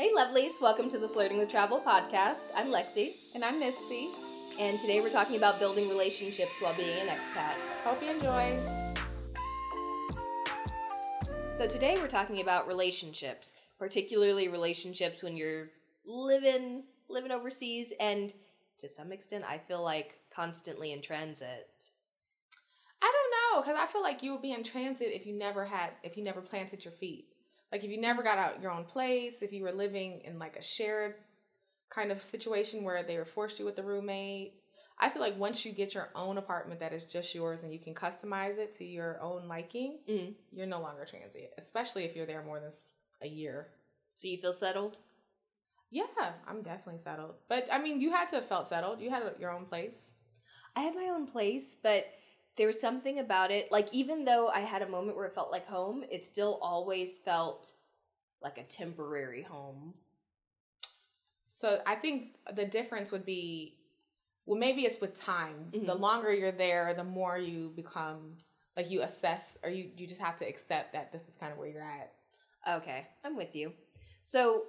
Hey, lovelies. Welcome to the Flirting with Travel podcast. I'm Lexi, And I'm Misty. and today we're talking about building relationships while being an expat. Hope you enjoy. So, today we're talking about relationships, particularly relationships when you're living living overseas and to some extent I feel like constantly in transit. I don't know, because I feel like you would be in transit if you never had, if you never planted your feet. Like if you never got out your own place, if you were living in like a shared kind of situation where they were forced you with a roommate. I feel like once you get your own apartment that is just yours and you can customize it to your own liking, Mm. you're no longer transient, especially if you're there more than a year. So you feel settled? Yeah, I'm definitely settled. But I mean, you had to have felt settled. You had your own place. I had my own place, but there was something about it. Like, even though I had a moment where it felt like home, it still always felt like a temporary home. So I think the difference would be, well, maybe it's with time. The Mhm. longer you're there, the more you become like you assess, or you you just have to accept that this is kind of where you're at. Okay, I'm with you. So,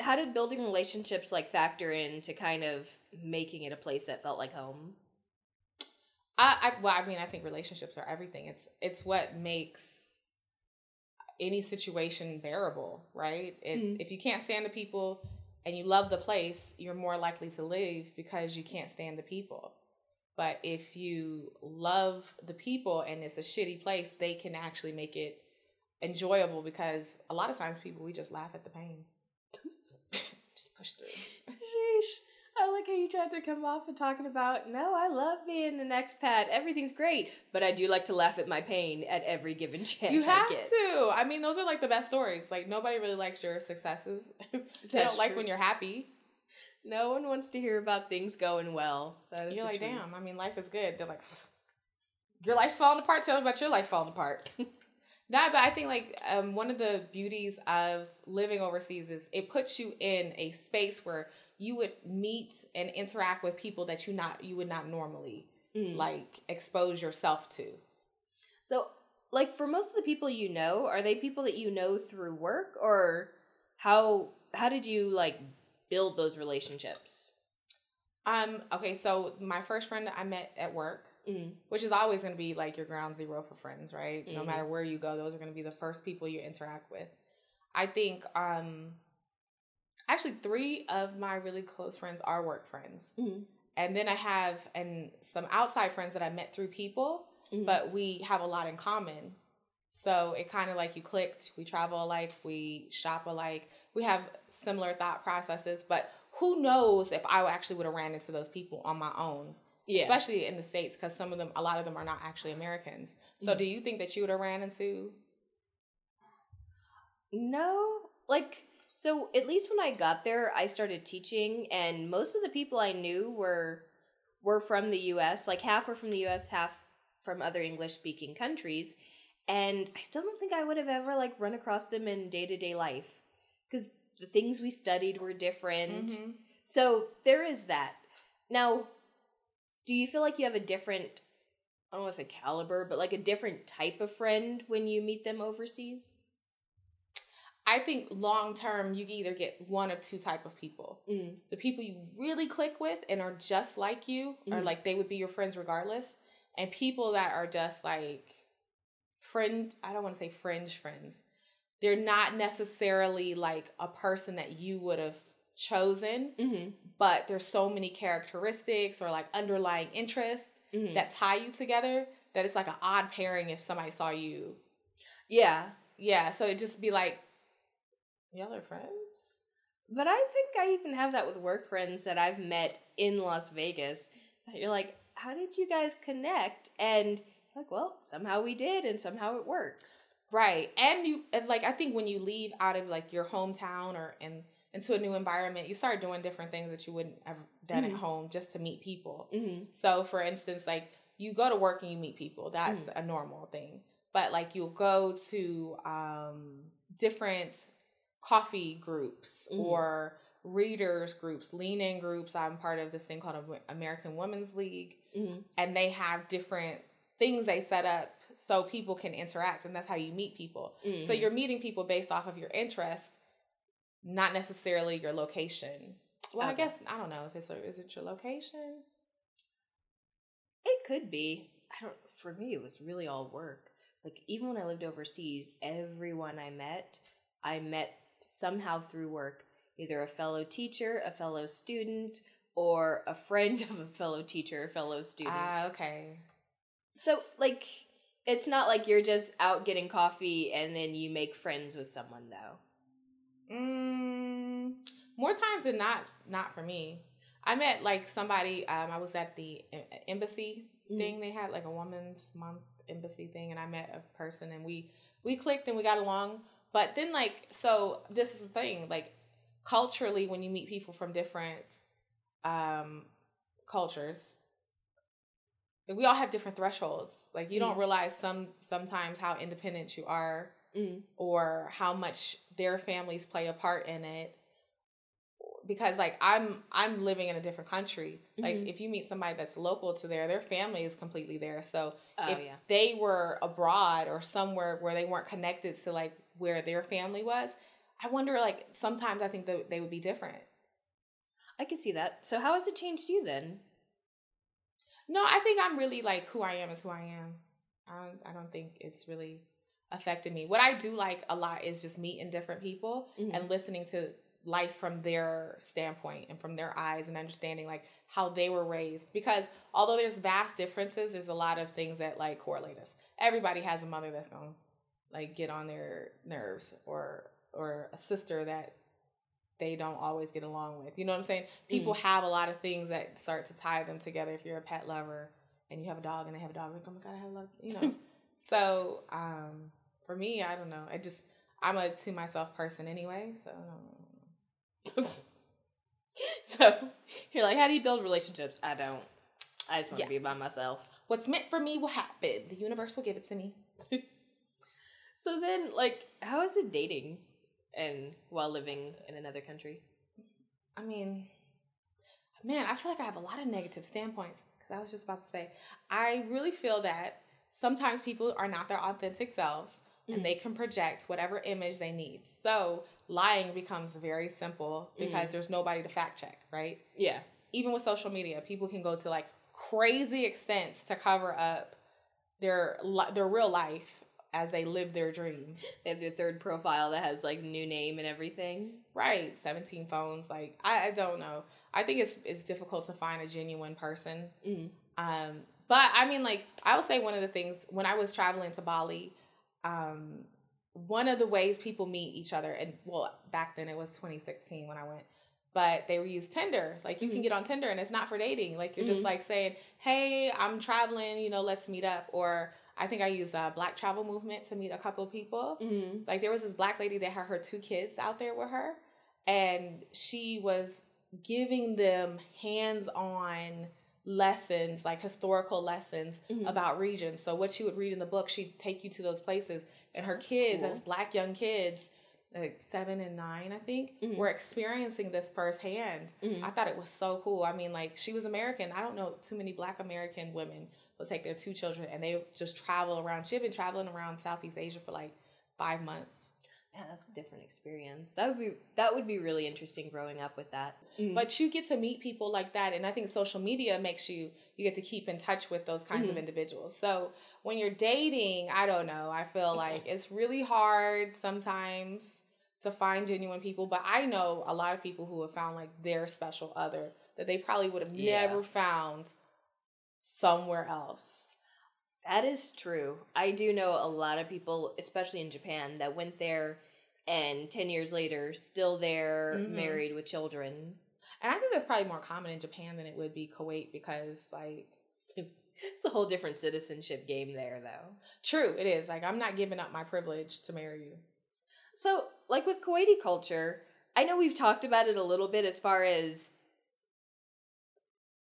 how did building relationships like factor into kind of making it a place that felt like home? I, I well, I mean, I think relationships are everything. It's it's what makes any situation bearable, right? It, Mhm. If you can't stand the people and you love the place, you're more likely to leave because you can't stand the people. But if you love the people and it's a shitty place, they can actually make it enjoyable because a lot of times people we just laugh at the pain. just push through. I like how you tried to come off and talking about, no, I love being an expat. Everything's great. But I do like to laugh at my pain at every given chance You I have get. to. I mean, those are like the best stories. Like nobody really likes your successes. they That's don't like true. when you're happy. No one wants to hear about things going well. You're like, truth. damn. I mean, life is good. They're like, your life's falling apart. Tell me about your life falling apart. nah, but I think like um, one of the beauties of living overseas is it puts you in a space where you would meet and interact with people that you not you would not normally Mm. like expose yourself to. So, like for most of the people you know, are they people that you know through work or how how did you like build those relationships? Um. Okay. So my first friend I met at work. Mm. which is always going to be like your ground zero for friends, right? No Mhm. matter where you go, those are going to be the first people you interact with. I think um actually 3 of my really close friends are work friends. Mhm. And then I have and some outside friends that I met through people, Mhm. but we have a lot in common. So it kind of like you clicked, we travel alike, we shop alike, we have similar thought processes, but who knows if I actually would have ran into those people on my own yeah. especially in the states because some of them a lot of them are not actually americans so Mhm. do you think that you would have ran into No, like so at least when I got there, I started teaching and most of the people I knew were were from the US, like half were from the US, half from other English speaking countries, and I still don't think I would have ever like run across them in day-to-day life cuz the things we studied were different. Mhm. So there is that. Now, do you feel like you have a different I don't want to say caliber, but like a different type of friend when you meet them overseas? i think long term you can either get one of two type of people Mm. the people you really click with and are just like you or Mhm. like they would be your friends regardless and people that are just like friend i don't want to say fringe friends they're not necessarily like a person that you would have chosen Mm-hmm. but there's so many characteristics or like underlying interests Mm-hmm. that tie you together that it's like an odd pairing if somebody saw you. yeah, Yeah, so it'd just be like, y'all are friends? but I think I even have that with work friends that I've met in Las Vegas. That you're like, how did you guys connect? And like, well, somehow we did, and somehow it works. Right. And you, like, I think when you leave out of like your hometown or in, into a new environment, you start doing different things that you wouldn't have done Mhm. at home just to meet people. Mm-hmm. So, for instance, like you go to work and you meet people. That's a normal thing. But like you'll go to um, different coffee groups Mhm. or readers groups, lean in groups. I'm part of this thing called American Women's League, Mm-hmm. and they have different things they set up so people can interact, and that's how you meet people. So Mhm. you're meeting people based off of your interests. Not necessarily your location. Well, I guess I don't know if it's a, is it your location? It could be. I don't. For me, it was really all work. Like even when I lived overseas, everyone I met, I met somehow through work. Either a fellow teacher, a fellow student, or a friend of a fellow teacher, a fellow student. Ah, okay. so like, it's not like you're just out getting coffee and then you make friends with someone though. Mm, more times than not, not for me. I met like somebody. Um, I was at the embassy Mm. thing. They had like a woman's month embassy thing, and I met a person, and we we clicked and we got along. But then, like, so this is the thing. Like, culturally, when you meet people from different um, cultures, we all have different thresholds. Like, you don't Mm. realize some sometimes how independent you are Mm. or how much their families play a part in it because like i'm i'm living in a different country like Mhm. if you meet somebody that's local to there their family is completely there so Oh if yeah. they were abroad or somewhere where they weren't connected to like where their family was i wonder like sometimes i think that they would be different I could see that. So how has it changed you then? no i think i'm really like who i am is who i am i don't, I don't think it's really affected me. What i do like a lot is just meeting different people Mhm. and listening to life from their standpoint and from their eyes and understanding like how they were raised. Because although there's vast differences there's a lot of things that like correlate us. Everybody has a mother that's going to like get on their nerves or or a sister that they don't always get along with. You know what i'm saying? People have a lot of things that start to tie them together. If you're a pet lover and you have a dog and they have a dog like oh my god i love you know? So um for me i don't know i just i'm a to myself person anyway so I don't know. So you're like, how do you build relationships? I don't. I just want Yeah. to be by myself. what's meant for me will happen the universe will give it to me So then, like, how is it dating and while living in another country? I mean, man, I feel like I have a lot of negative standpoints because I was just about to say, I really feel that sometimes people are not their authentic selves Mhm. and they can project whatever image they need. So lying becomes very simple because there's nobody to fact check, right? Yeah. Even with social media, people can go to like crazy extents to cover up their their real life as they live their dream. They have their third profile that has like new name and everything. Right, seventeen phones. Like I, I don't know. I think it's it's difficult to find a genuine person. Mm. Um, but I mean, like I will say one of the things when I was traveling to Bali, um, one of the ways people meet each other, and well, back then it was 2016 when I went, but they use Tinder. Like you can Mhm. get on Tinder, and it's not for dating. Like you're just Mhm. like saying, "Hey, I'm traveling. You know, let's meet up." Or I think I used uh, Black Travel Movement to meet a couple of people. Mm-hmm. Like there was this black lady that had her two kids out there with her, and she was giving them hands-on lessons, like historical lessons Mhm. about regions. So what she would read in the book, she'd take you to those places, and her That's kids, cool. as black young kids, like seven and nine, I think, Mhm. were experiencing this firsthand. Mhm. I thought it was so cool. I mean, like she was American. I don't know too many Black American women will take their two children and they just travel around. She had been traveling around Southeast Asia for like five months. Yeah, that's a different experience. That would be that would be really interesting growing up with that. But But you get to meet people like that, and I think social media makes you you get to keep in touch with those kinds of Mhm. individuals. So when you're dating, I don't know. I feel like it's really hard sometimes to find genuine people, but I know a lot of people who have found like their special other that they probably would have Yeah. never found somewhere else. That is true. I do know a lot of people, especially in Japan, that went there and ten years later still there, Mhm. married with children. And I think that's probably more common in Japan than it would be Kuwait because like It's a whole different citizenship game there though. true, it is. Like I'm not giving up my privilege to marry you. So, like with Kuwaiti culture, I know we've talked about it a little bit as far as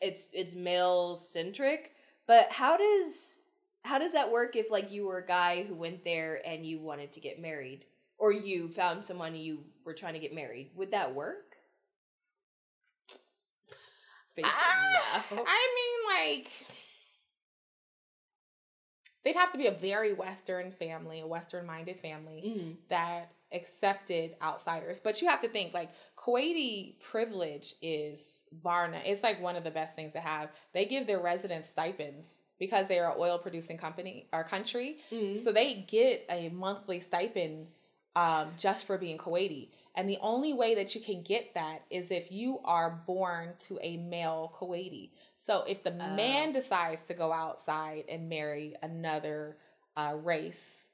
it's it's male centric, but how does how does that work if like you were a guy who went there and you wanted to get married or you found someone you were trying to get married? Would that work? Ah, no. I mean, like, they'd have to be a very Western family, a Western minded family Mhm. that accepted outsiders. But you have to think like Kuwaiti privilege is Varna. It's like one of the best things to have. They give their residents stipends because they are an oil producing company or country. Mhm. So they get a monthly stipend um, just for being Kuwaiti. And the only way that you can get that is if you are born to a male Kuwaiti. So if the Oh. man decides to go outside and marry another uh, race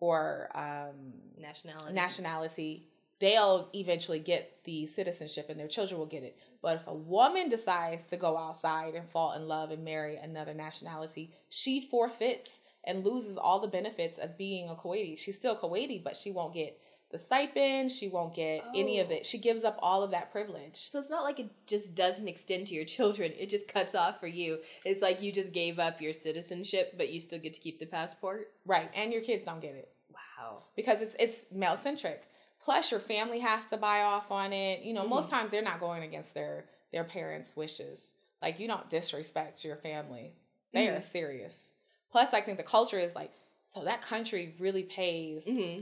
or um, nationality. nationality, they'll eventually get the citizenship and their children will get it. But if a woman decides to go outside and fall in love and marry another nationality, she forfeits and loses all the benefits of being a Kuwaiti. She's still Kuwaiti, but she won't get the stipend, she won't get any of Oh. it. She oh. gives up all of that privilege. So it's not like it just doesn't extend to your children. It just cuts off for you. It's like you just gave up your citizenship, but you still get to keep the passport. Right. And your kids don't get it. Wow. because it's it's male centric. Plus, your family has to buy off on it. You know, most times they're not going against their their parents' wishes. Like you don't disrespect your family; they are serious. Plus, I think the culture is like so that country really pays hmm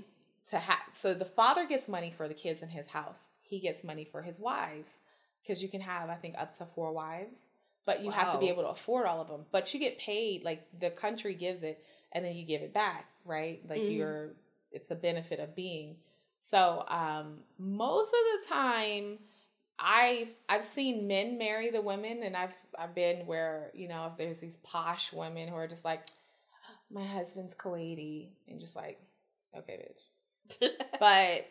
to have. So the father gets money for the kids in his house. He gets money for his wives because you can have I think up to four wives, but you have to be able to afford all of them. But you get paid like the country gives it, and then you give it back, right? Like Mhm. you're it's a benefit of being. So um, most of the time, I've I've seen men marry the women, and I've I've been where you know if there's these posh women who are just like, my husband's Kuwaiti, and just like, okay, bitch. But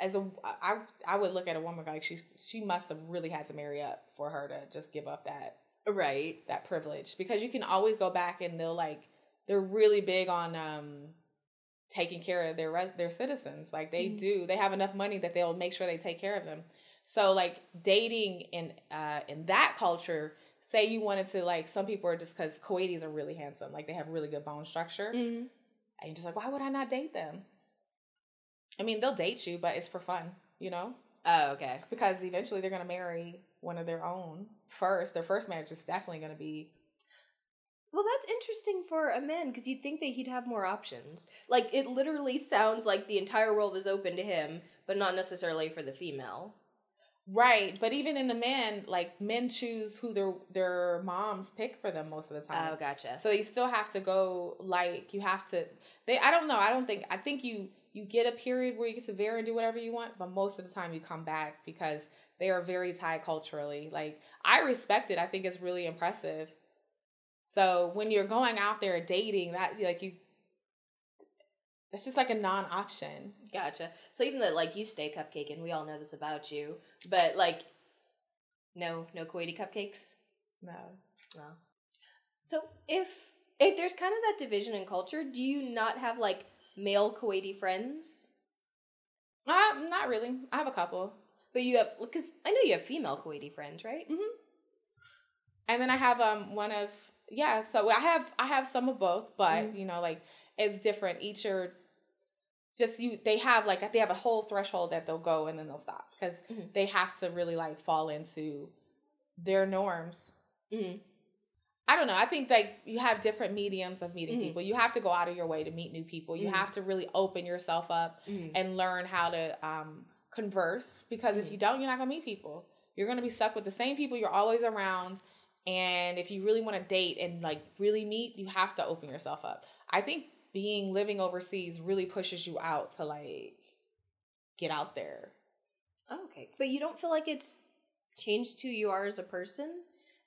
as a I I would look at a woman like she she must have really had to marry up for her to just give up that right. that privilege because you can always go back and they'll like they're really big on um taking care of their res- their citizens. Like they Mhm. do they have enough money that they'll make sure they take care of them. So like dating in uh in that culture say you wanted to like some people are just because kuwaitis are really handsome. Like they have really good bone structure. Hmm and you're just like why would i not date them? I mean they'll date you but it's for fun you know? Oh, okay. because eventually they're to marry one of their own first. Their first marriage is definitely to be Well, that's interesting for a man because you'd think that he'd have more options. Like, it literally sounds like the entire world is open to him, but not necessarily for the female. Right, but even in the men, like men choose who their their moms pick for them most of the time. Oh, gotcha. So you still have to go like you have to. They I don't know. I don't think I think you you get a period where you get to vary and do whatever you want, but most of the time you come back because they are very tied culturally. Like I respect it. I think it's really impressive. So when you're going out there dating, that like you, it's just like a non-option. Gotcha. So even though like you stay cupcake, and we all know this about you, but like, no, no Kuwaiti cupcakes. No. No. so if if there's kind of that division in culture, do you not have like male Kuwaiti friends? Uh, not really. I have a couple. But you have because I know you have female Kuwaiti friends, right? and then I have um one of yeah. So I have I have some of both, but Mhm. you know like it's different. Each are just you. They have like they have a whole threshold that they'll go and then they'll stop because Mhm. they have to really like fall into their norms. Mm-hmm. I don't know. I think like you have different mediums of meeting Mhm. people. You have to go out of your way to meet new people. You Mhm. have to really open yourself up Mm-hmm. and learn how to um, converse because if you don't, you're not gonna meet people. You're gonna be stuck with the same people you're always around. And if you really want to date and like really meet, you have to open yourself up. I think being living overseas really pushes you out to like get out there. Okay. But you don't feel like it's changed who you are as a person?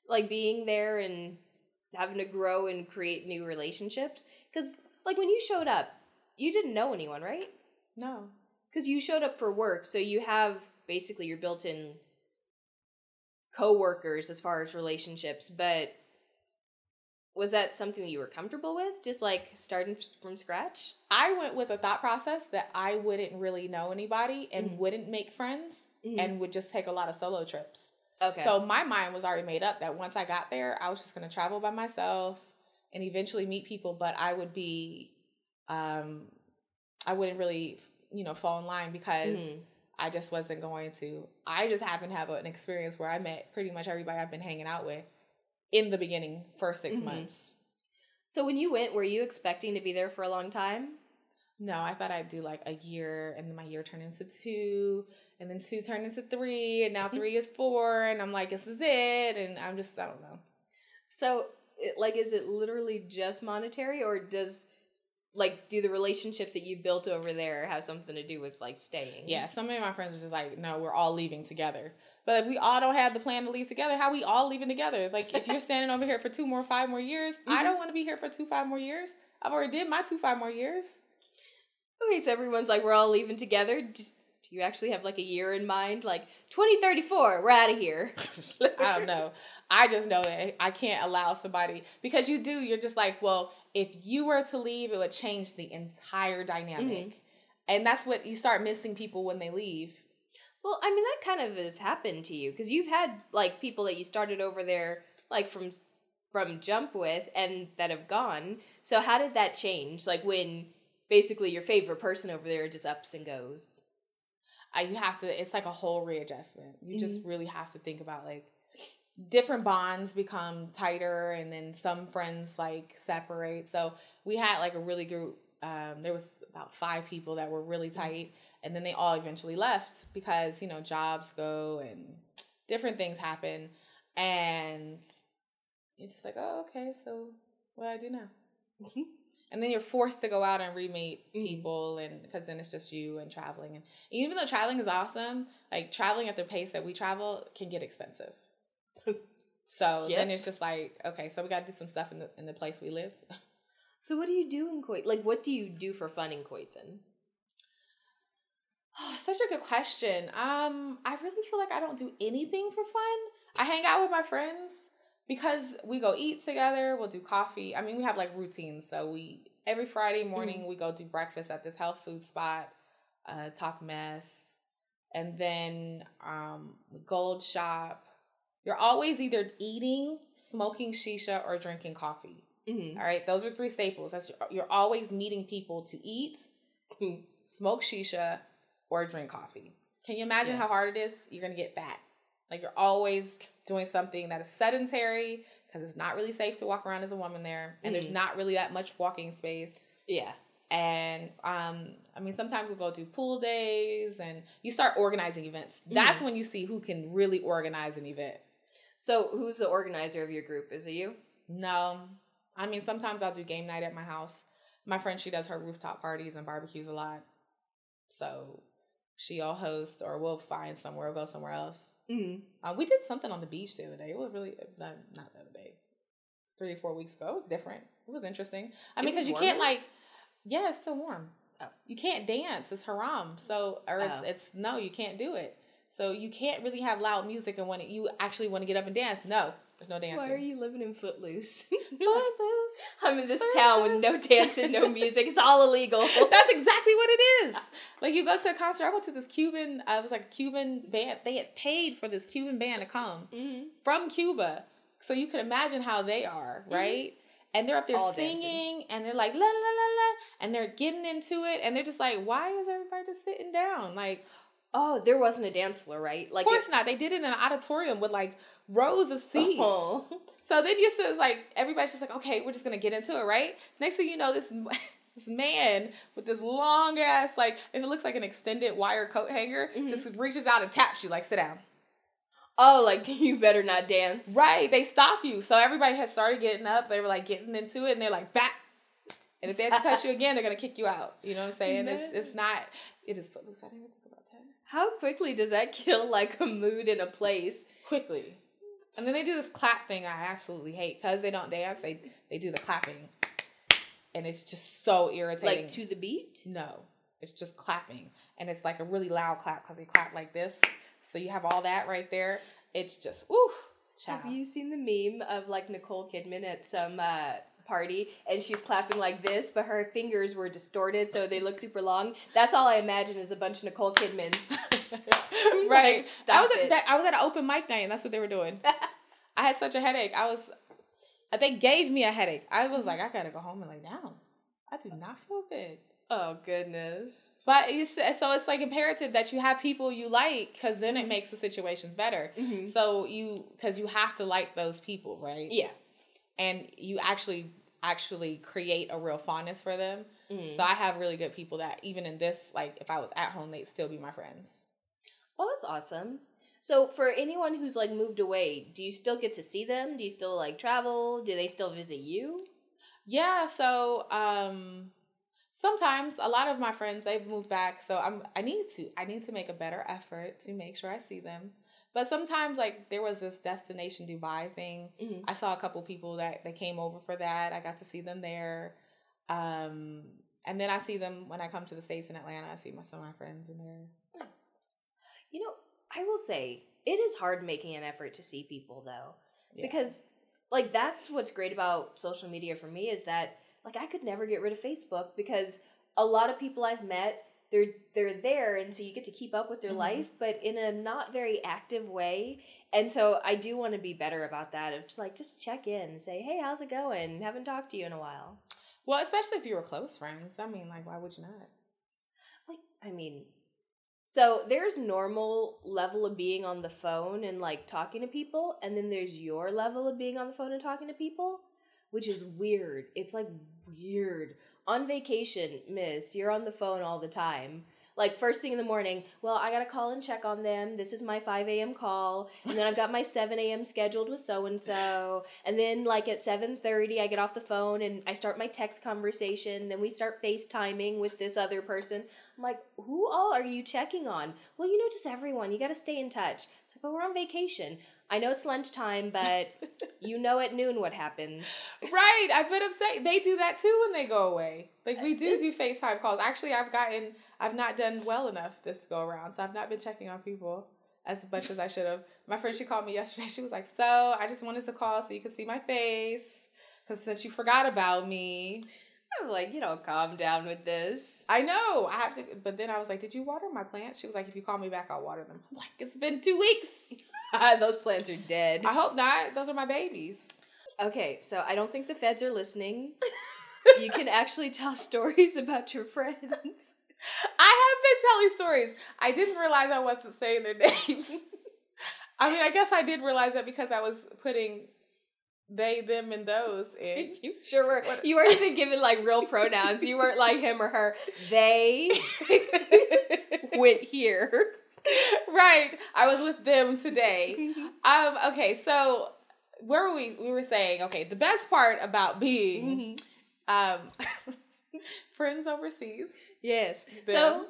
Like being there and having to grow and create new relationships? Because, like, when you showed up, you didn't know anyone, right? No. Because you showed up for work, so you have basically your built in co workers as far as relationships, but was that something that you were comfortable with? Just like starting from scratch? I went with a thought process that I wouldn't really know anybody and Mhm. wouldn't make friends and would just take a lot of solo trips. okay. So my mind was already made up that once I got there, I was just going to travel by myself and eventually meet people, but I would be, um, I wouldn't really, you know, fall in line because Mhm. I just wasn't going to. I just happened to have an experience where I met pretty much everybody I've been hanging out with in the beginning, first 6 Mhm. months. so when you went, were you expecting to be there for a long time? No, I thought I'd do like a year, and then my year turned into two, and then two turned into three, and now three is four, and I'm like, this is it, and I'm just, I don't know. So, it, like, is it literally just monetary, or does like do the relationships that you built over there have something to do with like staying? Yeah, some of my friends are just like, no, we're all leaving together. But if we all don't have the plan to leave together, how we all leaving together? Like, if you're standing over here for two more, five more years, mm-hmm. I don't want to be here for two, five more years. I've already did my two, five more years. Okay, so everyone's like, we're all leaving together. Do you actually have like a year in mind? Like 2034, we're out of here. I don't know. I just know that I can't allow somebody because you do. You're just like, well, if you were to leave, it would change the entire dynamic. Mm-hmm. And that's what you start missing people when they leave. Well, I mean, that kind of has happened to you because you've had like people that you started over there, like from from jump with, and that have gone. So how did that change? Like when basically your favorite person over there just ups and goes. Uh, you have to. It's like a whole readjustment. You mm-hmm. just really have to think about like different bonds become tighter and then some friends like separate so we had like a really group um, there was about five people that were really mm-hmm. tight and then they all eventually left because you know jobs go and different things happen and it's like oh okay so what do i do now mm-hmm. and then you're forced to go out and re-meet mm-hmm. people and because then it's just you and traveling and even though traveling is awesome like traveling at the pace that we travel can get expensive so yep. then it's just like, okay, so we got to do some stuff in the in the place we live. So what do you do in Kuwait? Like, what do you do for fun in Kuwait then? Oh, such a good question. Um, I really feel like I don't do anything for fun. I hang out with my friends because we go eat together. We'll do coffee. I mean, we have like routines. So we every Friday morning mm. we go do breakfast at this health food spot, uh, talk mess, and then um, gold shop you're always either eating, smoking shisha, or drinking coffee. Mm-hmm. All right, those are three staples. That's you're always meeting people to eat, smoke shisha, or drink coffee. Can you imagine yeah. how hard it is? You're gonna get fat. Like you're always doing something that is sedentary because it's not really safe to walk around as a woman there, and mm-hmm. there's not really that much walking space. Yeah. And um, I mean, sometimes we go do pool days, and you start organizing events. That's mm-hmm. when you see who can really organize an event. So, who's the organizer of your group? Is it you? No. I mean, sometimes I'll do game night at my house. My friend, she does her rooftop parties and barbecues a lot. So, she'll host or we'll find somewhere, we'll go somewhere else. Mm-hmm. Uh, we did something on the beach the other day. It was really, not, not the other day, three or four weeks ago. It was different. It was interesting. I it mean, because you can't like, yeah, it's still warm. Oh. You can't dance. It's haram. So, or it's, oh. it's, no, you can't do it. So you can't really have loud music and when you actually want to get up and dance. No, there's no dancing. Why are you living in Footloose? Footloose. I'm in this Footloose. town with no dancing, no music. It's all illegal. That's exactly what it is. Like you go to a concert. I went to this Cuban. I uh, was like a Cuban band. They had paid for this Cuban band to come mm-hmm. from Cuba, so you can imagine how they are, mm-hmm. right? Mm-hmm. And they're up there all singing, dancing. and they're like la la la la, and they're getting into it, and they're just like, why is everybody just sitting down? Like, Oh, there wasn't a dance floor, right? Like, of course it, not. They did it in an auditorium with like rows of seats. Oh. So then you're just like everybody's just like, okay, we're just gonna get into it, right? Next thing you know, this this man with this long ass like if it looks like an extended wire coat hanger mm-hmm. just reaches out and taps you like sit down. Oh, like you better not dance. Right. They stop you. So everybody has started getting up. They were like getting into it and they're like back. And if they have to touch you again, they're gonna kick you out. You know what I'm saying? It's it's not it is footloose. I didn't how quickly does that kill like a mood in a place? Quickly. And then they do this clap thing I absolutely hate because they don't dance. They they do the clapping, and it's just so irritating. Like to the beat? No, it's just clapping, and it's like a really loud clap because they clap like this. So you have all that right there. It's just ooh. Have you seen the meme of like Nicole Kidman at some uh, party and she's clapping like this, but her fingers were distorted, so they look super long. That's all I imagine is a bunch of Nicole Kidmans. right. Like, I was at that, I was at an open mic night, and that's what they were doing. I had such a headache. I was. They gave me a headache. I was like, I gotta go home and lay down. I do not feel good. Oh goodness! But it's, so it's like imperative that you have people you like, because then it makes the situations better. Mm-hmm. So you, because you have to like those people, right? Yeah and you actually actually create a real fondness for them. So I have really good people that even in this, like if I was at home, they'd still be my friends. Oh, that's awesome. So for anyone who's like moved away, do you still get to see them? Do you still like travel? Do they still visit you? Yeah, so um sometimes a lot of my friends they've moved back, so I'm I need to I need to make a better effort to make sure I see them. But sometimes like there was this destination Dubai thing. Mhm. I saw a couple people that they came over for that. I got to see them there. Um and then I see them when I come to the States in Atlanta. I see my some of my friends in there. You know, I will say it is hard making an effort to see people though. Yeah. Because like that's what's great about social media for me is that like I could never get rid of Facebook because a lot of people I've met they're they're there and so you get to keep up with their Mhm. life but in a not very active way and so I do want to be better about that of just like just check in and say hey how's it going haven't talked to you in a while Well, especially if you were close friends. I mean, like why would you not? like I mean so there's normal level of being on the phone and like talking to people and then there's your level of being on the phone and talking to people which is weird it's like weird on vacation miss you're on the phone all the time. Like first thing in the morning well i gotta call and check on them. This is my 5 a.m call and then i've got my 7 a.m scheduled with so and so and then like at 7.30 i get off the phone and i start my text conversation. Then we start facetiming with this other person. I'm like who all are you checking on? Well you know just everyone. You gotta stay in touch. But we're on vacation i know it's lunchtime but you know at noon what happens Right. I've been upset. They do that too when they go away. Like we uh, do do It's- FaceTime calls. Actually, I've gotten I've not done well enough this go around. So I've not been checking on people as much as I should have. My friend she called me yesterday. She was like, "So, I just wanted to call so you could see my face cuz since you forgot about me." I'm like you know calm down with this I know. I have to but then I was like, "Did you water my plants?" She was like, "If you call me back, I'll water them." I'm like, "It's been 2 weeks." those plants are dead I hope not. Those are my babies. Okay, so I don't think the feds are listening. you can actually tell stories about your friends. I have been telling stories. I didn't realize I wasn't saying their names. I mean, I guess I did realize that because I was putting they, them, and those in. You sure were. What- You weren't even given like real pronouns. You weren't like him or her. They went here. right. I was with them today. Um, okay, so where were we? We were saying, okay, the best part about being um friends overseas. yes. Them. So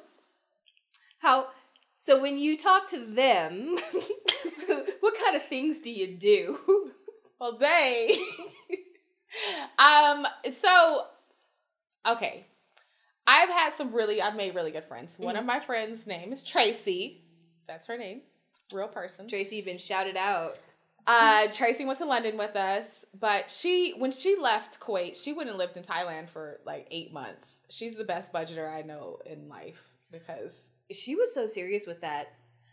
how? So when you talk to them, what kind of things do you do? Well, they. um. So, okay, I've had some really. I've made really good friends. One of my friends' name is Tracy. That's her name, real person. Tracy, been shouted out. Uh, Tracy went to London with us, but she when she left Kuwait, she went and lived in Thailand for like eight months. She's the best budgeter I know in life because She was so serious with that.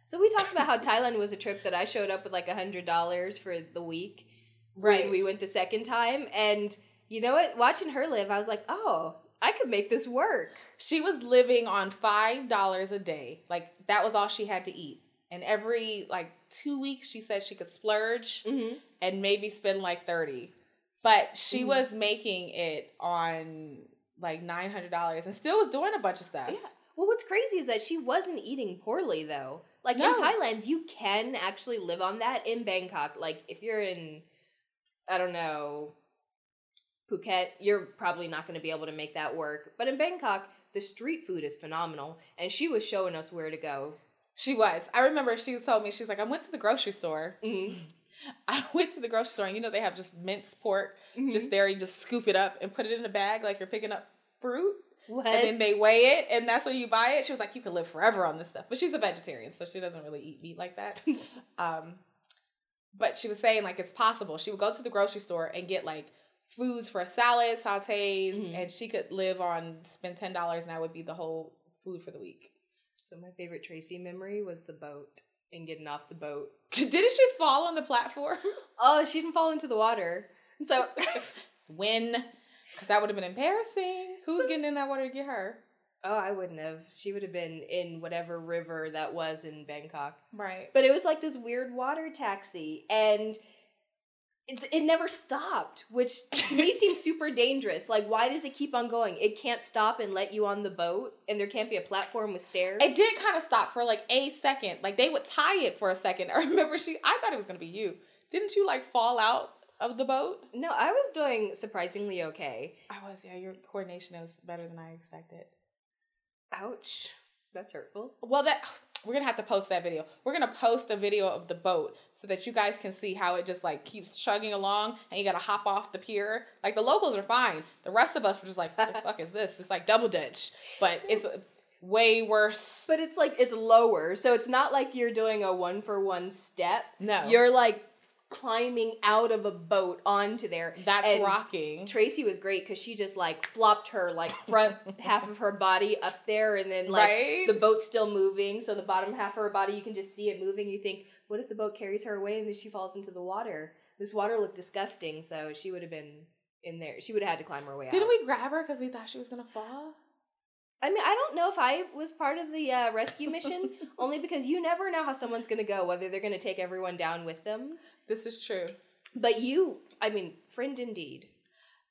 So we talked about how Thailand was a trip that I showed up with like a hundred dollars for the week. Right. We went the second time, and you know what? Watching her live, I was like, oh, I could make this work. she was living on five dollars a day. Like that was all she had to eat. And every like two weeks, she said she could splurge Mm-hmm. and maybe spend like 30 but she Mhm. was making it on like $900 and still was doing a bunch of stuff Yeah. Well, what's crazy is that she wasn't eating poorly though. Like No. in Thailand, you can actually live on that. In Bangkok, like if you're in, I don't know, Phuket, you're probably not going to be able to make that work. But in Bangkok, the street food is phenomenal, and she was showing us where to go. she was i remember she told me she's like i went to the grocery store Mm-hmm. i went to the grocery store and you know they have just minced pork Mm-hmm. just there you just scoop it up and put it in a bag like you're picking up fruit what? and then they weigh it and that's when you buy it she was like you could live forever on this stuff but she's a vegetarian so she doesn't really eat meat like that um but she was saying like it's possible she would go to the grocery store and get like foods for a salad sautés Mhm. and she could live on spend $10 and that would be the whole food for the week So my favorite Tracy memory was the boat and getting off the boat. didn't she fall on the platform Oh, she didn't fall into the water. So when because that would have been embarrassing who's getting in that water to get her Oh, I wouldn't have. She would have been in whatever river that was in Bangkok. right But it was like this weird water taxi. And it, it never stopped, which to me seems super dangerous. Like, why does it keep on going? It can't stop and let you on the boat, and there can't be a platform with stairs. It did kind of stop for like a second. Like they would tie it for a second. I remember she. I thought it was gonna be you. Didn't you like fall out of the boat? No, I was doing surprisingly okay. I was. Yeah, your coordination was better than I expected. Ouch. That's hurtful. Well, that we're gonna have to post that video. We're gonna post a video of the boat so that you guys can see how it just like keeps chugging along and you gotta hop off the pier. Like the locals are fine. The rest of us were just like, what the fuck is this? It's like double ditch, but it's way worse. But it's like it's lower, so it's not like you're doing a one for one step. No. You're like climbing out of a boat onto there. That's And rocking. Tracy was great because she just like flopped her like front half of her body up there, and then like Right? the boat's still moving. So the bottom half of her body, you can just see it moving. You think, what if the boat carries her away and then she falls into the water? This water looked disgusting, so she would have been in there. She would have had to climb her way out. Didn't we grab her because we thought she was gonna fall? I mean, I don't know if I was part of the uh, rescue mission, only because you never know how someone's going to go, whether they're going to take everyone down with them. This is true. But you, I mean, friend indeed.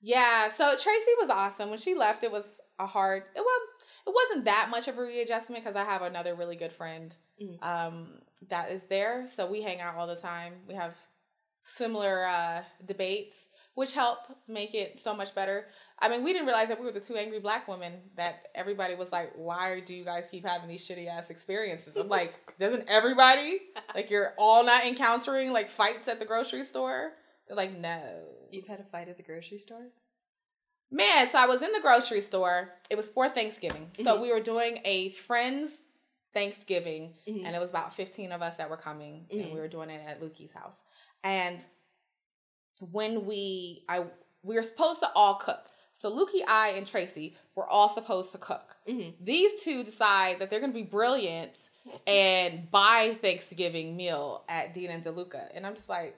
Yeah, so Tracy was awesome. When she left, it was a hard. It was. It wasn't that much of a readjustment because I have another really good friend Mhm. um, that is there. So we hang out all the time. We have similar uh, debates, which help make it so much better. I mean, we didn't realize that we were the two angry black women that everybody was like, "Why do you guys keep having these shitty ass experiences?" I'm like, "Doesn't everybody like you're all not encountering like fights at the grocery store?" They're like, "No." You've had a fight at the grocery store? Man, so I was in the grocery store. It was for Thanksgiving. So Mhm. we were doing a friend's Thanksgiving, Mhm. and it was about 15 of us that were coming, and Mhm. we were doing it at Lukey's house. And when we I we were supposed to all cook. So Lukey, I, and Tracy were all supposed to cook. Mhm. These two decide that they're gonna be brilliant and buy Thanksgiving meal at Dean and DeLuca. And I'm just like,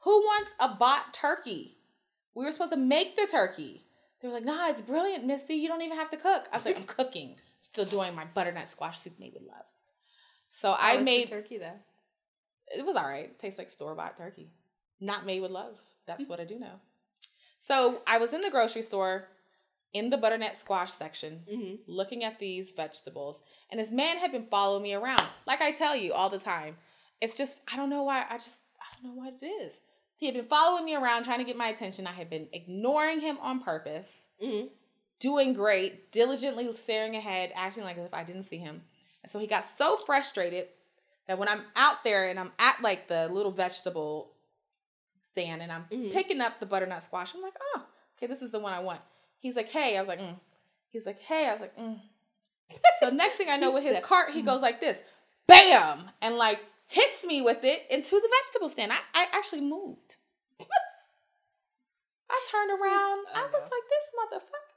who wants a bought turkey? We were supposed to make the turkey. They were like, nah, it's brilliant, Misty. You don't even have to cook. I was like, I'm cooking. Still doing my butternut squash soup made with love. So How I made turkey though. it was all right. It tastes like store bought turkey, not made with love. That's what I do know. So I was in the grocery store in the butternut squash section Mhm. looking at these vegetables, and this man had been following me around. Like I tell you all the time, it's just, I don't know why. I just, I don't know what it is. He had been following me around trying to get my attention. I had been ignoring him on purpose Mhm. doing great, diligently staring ahead, acting like as if I didn't see him. And so he got so frustrated that when I'm out there and I'm at like the little vegetable stand and I'm Mhm. picking up the butternut squash, I'm like, oh, okay, this is the one I want. He's like, hey, I was like, mm. He's like, hey, I was like, mm. So next thing I know, with his cart, he goes like this, bam, and like hits me with it into the vegetable stand. I, I actually moved. I turned around. I Oh, was no. like, this motherfucker.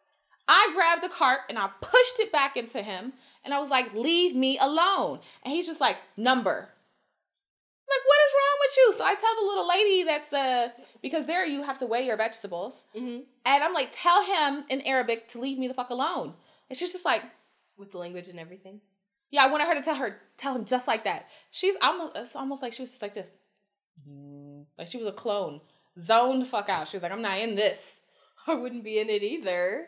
I grabbed the cart and I pushed it back into him. And I was like, leave me alone. And he's just like, number. I'm like, what is wrong with you? So I tell the little lady that's the, because there you have to weigh your vegetables. Mhm. And I'm like, tell him in Arabic to leave me the fuck alone. And she's just like, With the language and everything. yeah, I wanted her to tell her, tell him just like that. She's almost, it's almost like she was just like this. Like she was a clone. Zoned fuck out. She was like, I'm not in this. I wouldn't be in it either.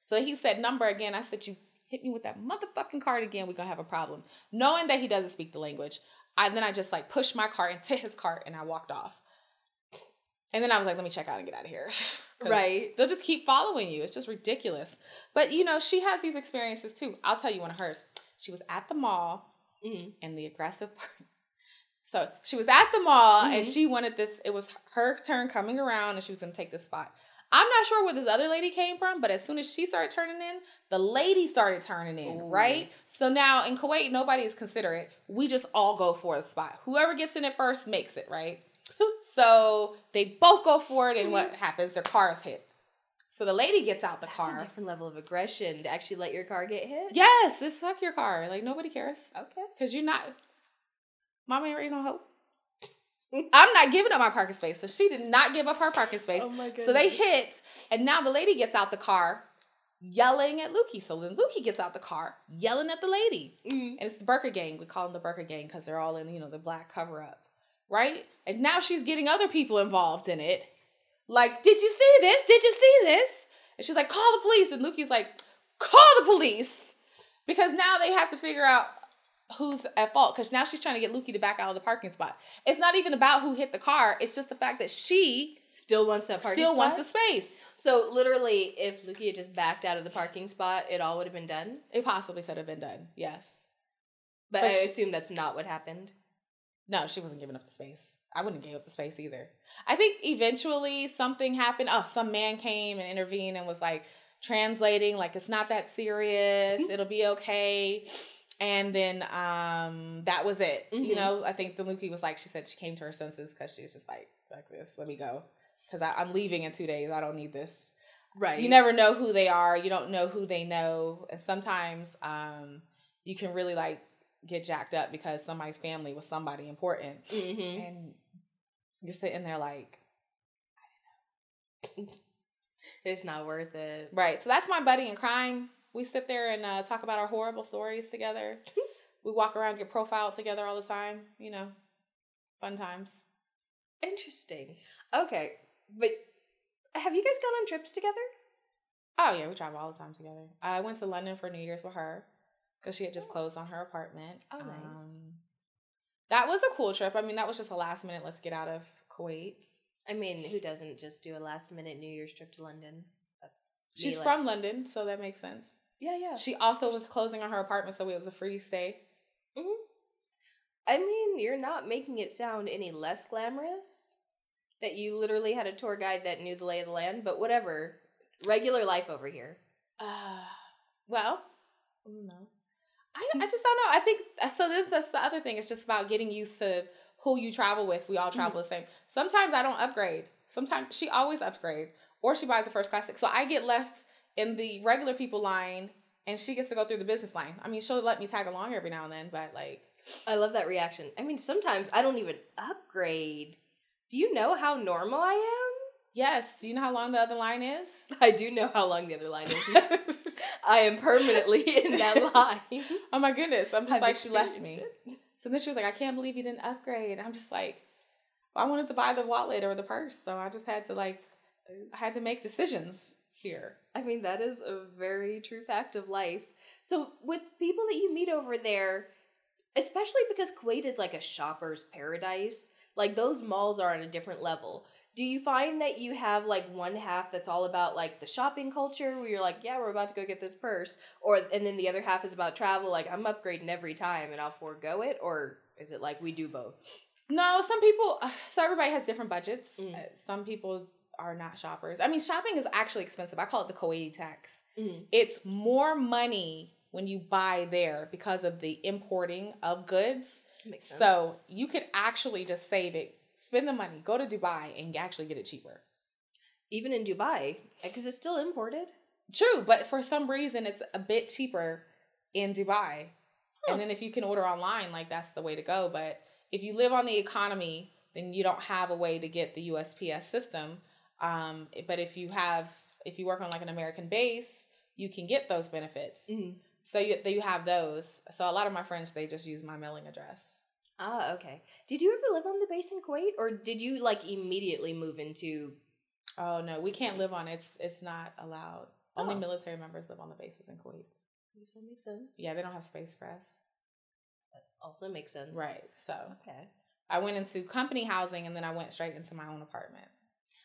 So he said number again. I said, you hit me with that motherfucking card again, we're gonna have a problem. Knowing that he doesn't speak the language, I then I just like pushed my cart into his cart and I walked off. And then I was like, let me check out and get out of here. Right. They'll just keep following you. It's just ridiculous. But you know, she has these experiences too. I'll tell you one of hers. She was at the mall Mhm. and the aggressive part. So she was at the mall and Mhm. she wanted this. It was her turn coming around and she was gonna take this spot. I'm not sure where this other lady came from, but as soon as she started turning in, the lady started turning in, Ooh. right? So now in Kuwait, nobody is considerate. We just all go for the spot. Whoever gets in it first makes it, right? so they both go for it, and what mm-hmm. happens? Their cars hit. So the lady gets out the car. That's car. a different level of aggression to actually let your car get hit. Yes, this fuck your car. Like nobody cares. Okay. Cause you're not Mama ain't raising no hope. I'm not giving up my parking space. So she did not give up her parking space. Oh my So they hit, and now the lady gets out the car yelling at Lukey. So then Lukey gets out the car yelling at the lady. Mhm. And it's the Burka gang. We call them the Burka gang because they're all in, you know, the black cover up. right? And now she's getting other people involved in it. Like, did you see this? Did you see this? And she's like, call the police. And Lukey's like, call the police. Because now they have to figure out who's at fault. Because now she's trying to get Lukey to back out of the parking spot. It's not even about who hit the car. It's just the fact that she Still wants that parking still spot? wants the space. So literally, if Lukey had just backed out of the parking spot, it all would have been done. It possibly could have been done. Yes. But, But I she- assume that's not what happened. No, she wasn't giving up the space. I wouldn't give up the space either. I think eventually something happened. Oh, some man came and intervened and was like translating, like it's not that serious. Mm-hmm. It'll be okay. And then um that was it. You Mhm. know, I think the Lukey was like, she said she came to her senses because she was just like, like this, let me go. Because I'm leaving in two days. I don't need this Right. you never know who they are you don't know who they know and sometimes um you can really like get jacked up because somebody's family was somebody important hmm and you're sitting there like It's not worth it. right so that's my buddy in crime we sit there and uh, talk about our horrible stories together. We walk around get profiled together all the time you know. Fun times. Interesting. Okay, but have you guys gone on trips together? oh yeah we travel all the time together. I went to london for new year's with her because she had just closed on her apartment. Oh, nice. Um, that was a cool trip. I mean that was just a last minute let's get out of kuwait. I mean, who doesn't just do a last minute New Year's trip to London? That's me, she's like- from london so that makes sense Yeah, yeah. she also was closing on her apartment so it was a free stay hmm I mean, you're not making it sound any less glamorous. That you literally had a tour guide that knew the lay of the land, but whatever. Regular life over here. uh well no I, I just don't know i think uh, so this that's the other thing it's just about getting used to who you travel with we all travel the same sometimes i don't upgrade sometimes she always upgrade or she buys the first class ticket. so i get left in the regular people line and she gets to go through the business line i mean she'll let me tag along every now and then but like I love that reaction. I mean, sometimes I don't even upgrade. Do you know how normal I am? yes do you know how long the other line is? I do know how long the other line is. I am permanently in that line. oh my goodness i'm just I've like she left me it. So then she was like, I can't believe you didn't upgrade. I'm just like, well, I wanted to buy the wallet or the purse. So I just had to like, I had to make decisions here. I mean, that is a very true fact of life. So, with people that you meet over there, especially because Kuwait is like a shopper's paradise, like those malls are on a different level. Do you find that you have like one half that's all about like the shopping culture where you're like, yeah, we're about to go get this purse, or and then the other half is about travel, like I'm upgrading every time and I'll forego it, or is it like we do both? No, some people, so everybody has different budgets. Mm. Uh, Some people are not shoppers. I mean, shopping is actually expensive. I call it the Kuwaiti tax. Mm. It's more money when you buy there because of the importing of goods. Makes sense. So you could actually just save it, spend the money, go to Dubai and actually get it cheaper. even in Dubai, because it's still imported. True, but for some reason it's a bit cheaper in Dubai. Huh. And then if you can order online, like that's the way to go. But if you live on the economy, then you don't have a way to get the USPS system. Um, but if you have, if you work on like an American base, you can get those benefits. Mm. So you you have those. So a lot of my friends they just use my mailing address. Ah, okay. Did you ever live on the base in Kuwait, or did you like immediately move into? Oh no, we can't live on it. It's it's not allowed. Only Oh. military members live on the bases in Kuwait. Does that make sense? Yeah, they don't have space for us. Also makes sense. Right. So Okay. I went into company housing and then I went straight into my own apartment.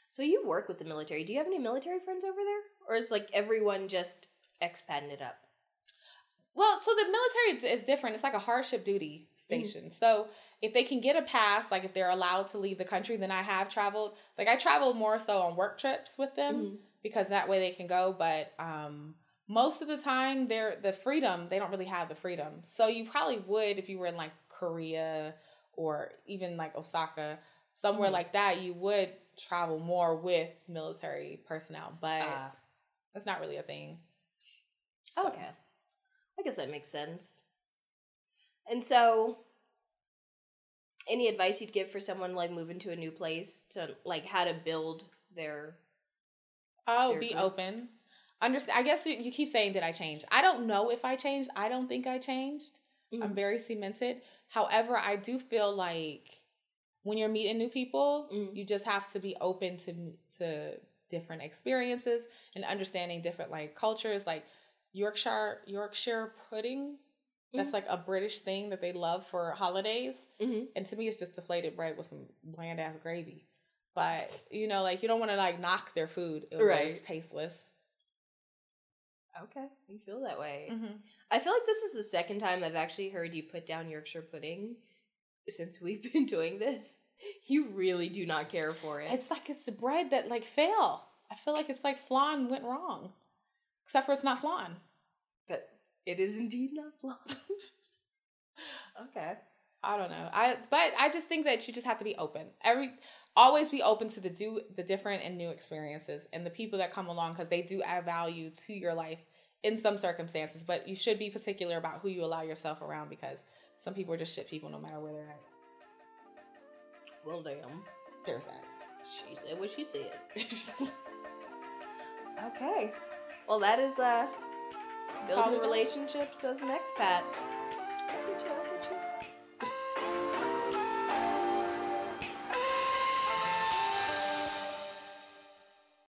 So you work with the military. Do you have any military friends over there, or is like everyone just expatting it up? Well, so the military is- different. It's like a hardship duty station. So if they can get a pass, like if they're allowed to leave the country, then I have traveled. Like I traveled more so on work trips with them Mhm. because that way they can go. But um, most of the time, they're the freedom. They don't really have the freedom. So you probably would if you were in like Korea or even like Osaka, somewhere Mhm. like that. You would travel more with military personnel, but Ah, it's not really a thing. So- okay. I guess that makes sense. And so, any advice you'd give for someone like moving to a new place to like how to build their? Oh, their be group. open. Understand. I guess you, you keep saying, "Did I change?" I don't know if I changed. I don't think I changed. I'm Mhm. very cemented. However, I do feel like when you're meeting new people, Mm. you just have to be open to to different experiences and understanding different like cultures. Like Yorkshire Yorkshire pudding, that's Mhm. like a British thing that they love for holidays. Mm-hmm. And to me, it's just deflated bread with some bland ass gravy. But you know, like you don't want to like knock their food. It was Right. tasteless. Okay, you feel that way. Mm-hmm. I feel like this is the second time I've actually heard you put down Yorkshire pudding since we've been doing this. You really do not care for it. It's like it's the bread that like fail. I feel like it's like flan went wrong, except for it's not flan. but it is indeed not flan. okay. I don't know. I but I just think that you just have to be open. Every always be open to the do the different and new experiences and the people that come along because they do add value to your life in some circumstances. But you should be particular about who you allow yourself around because some people are just shit people no matter where they're at. Well, damn. There's that. She said what she said. okay. Well, that is uh, building relationships as an expat. You.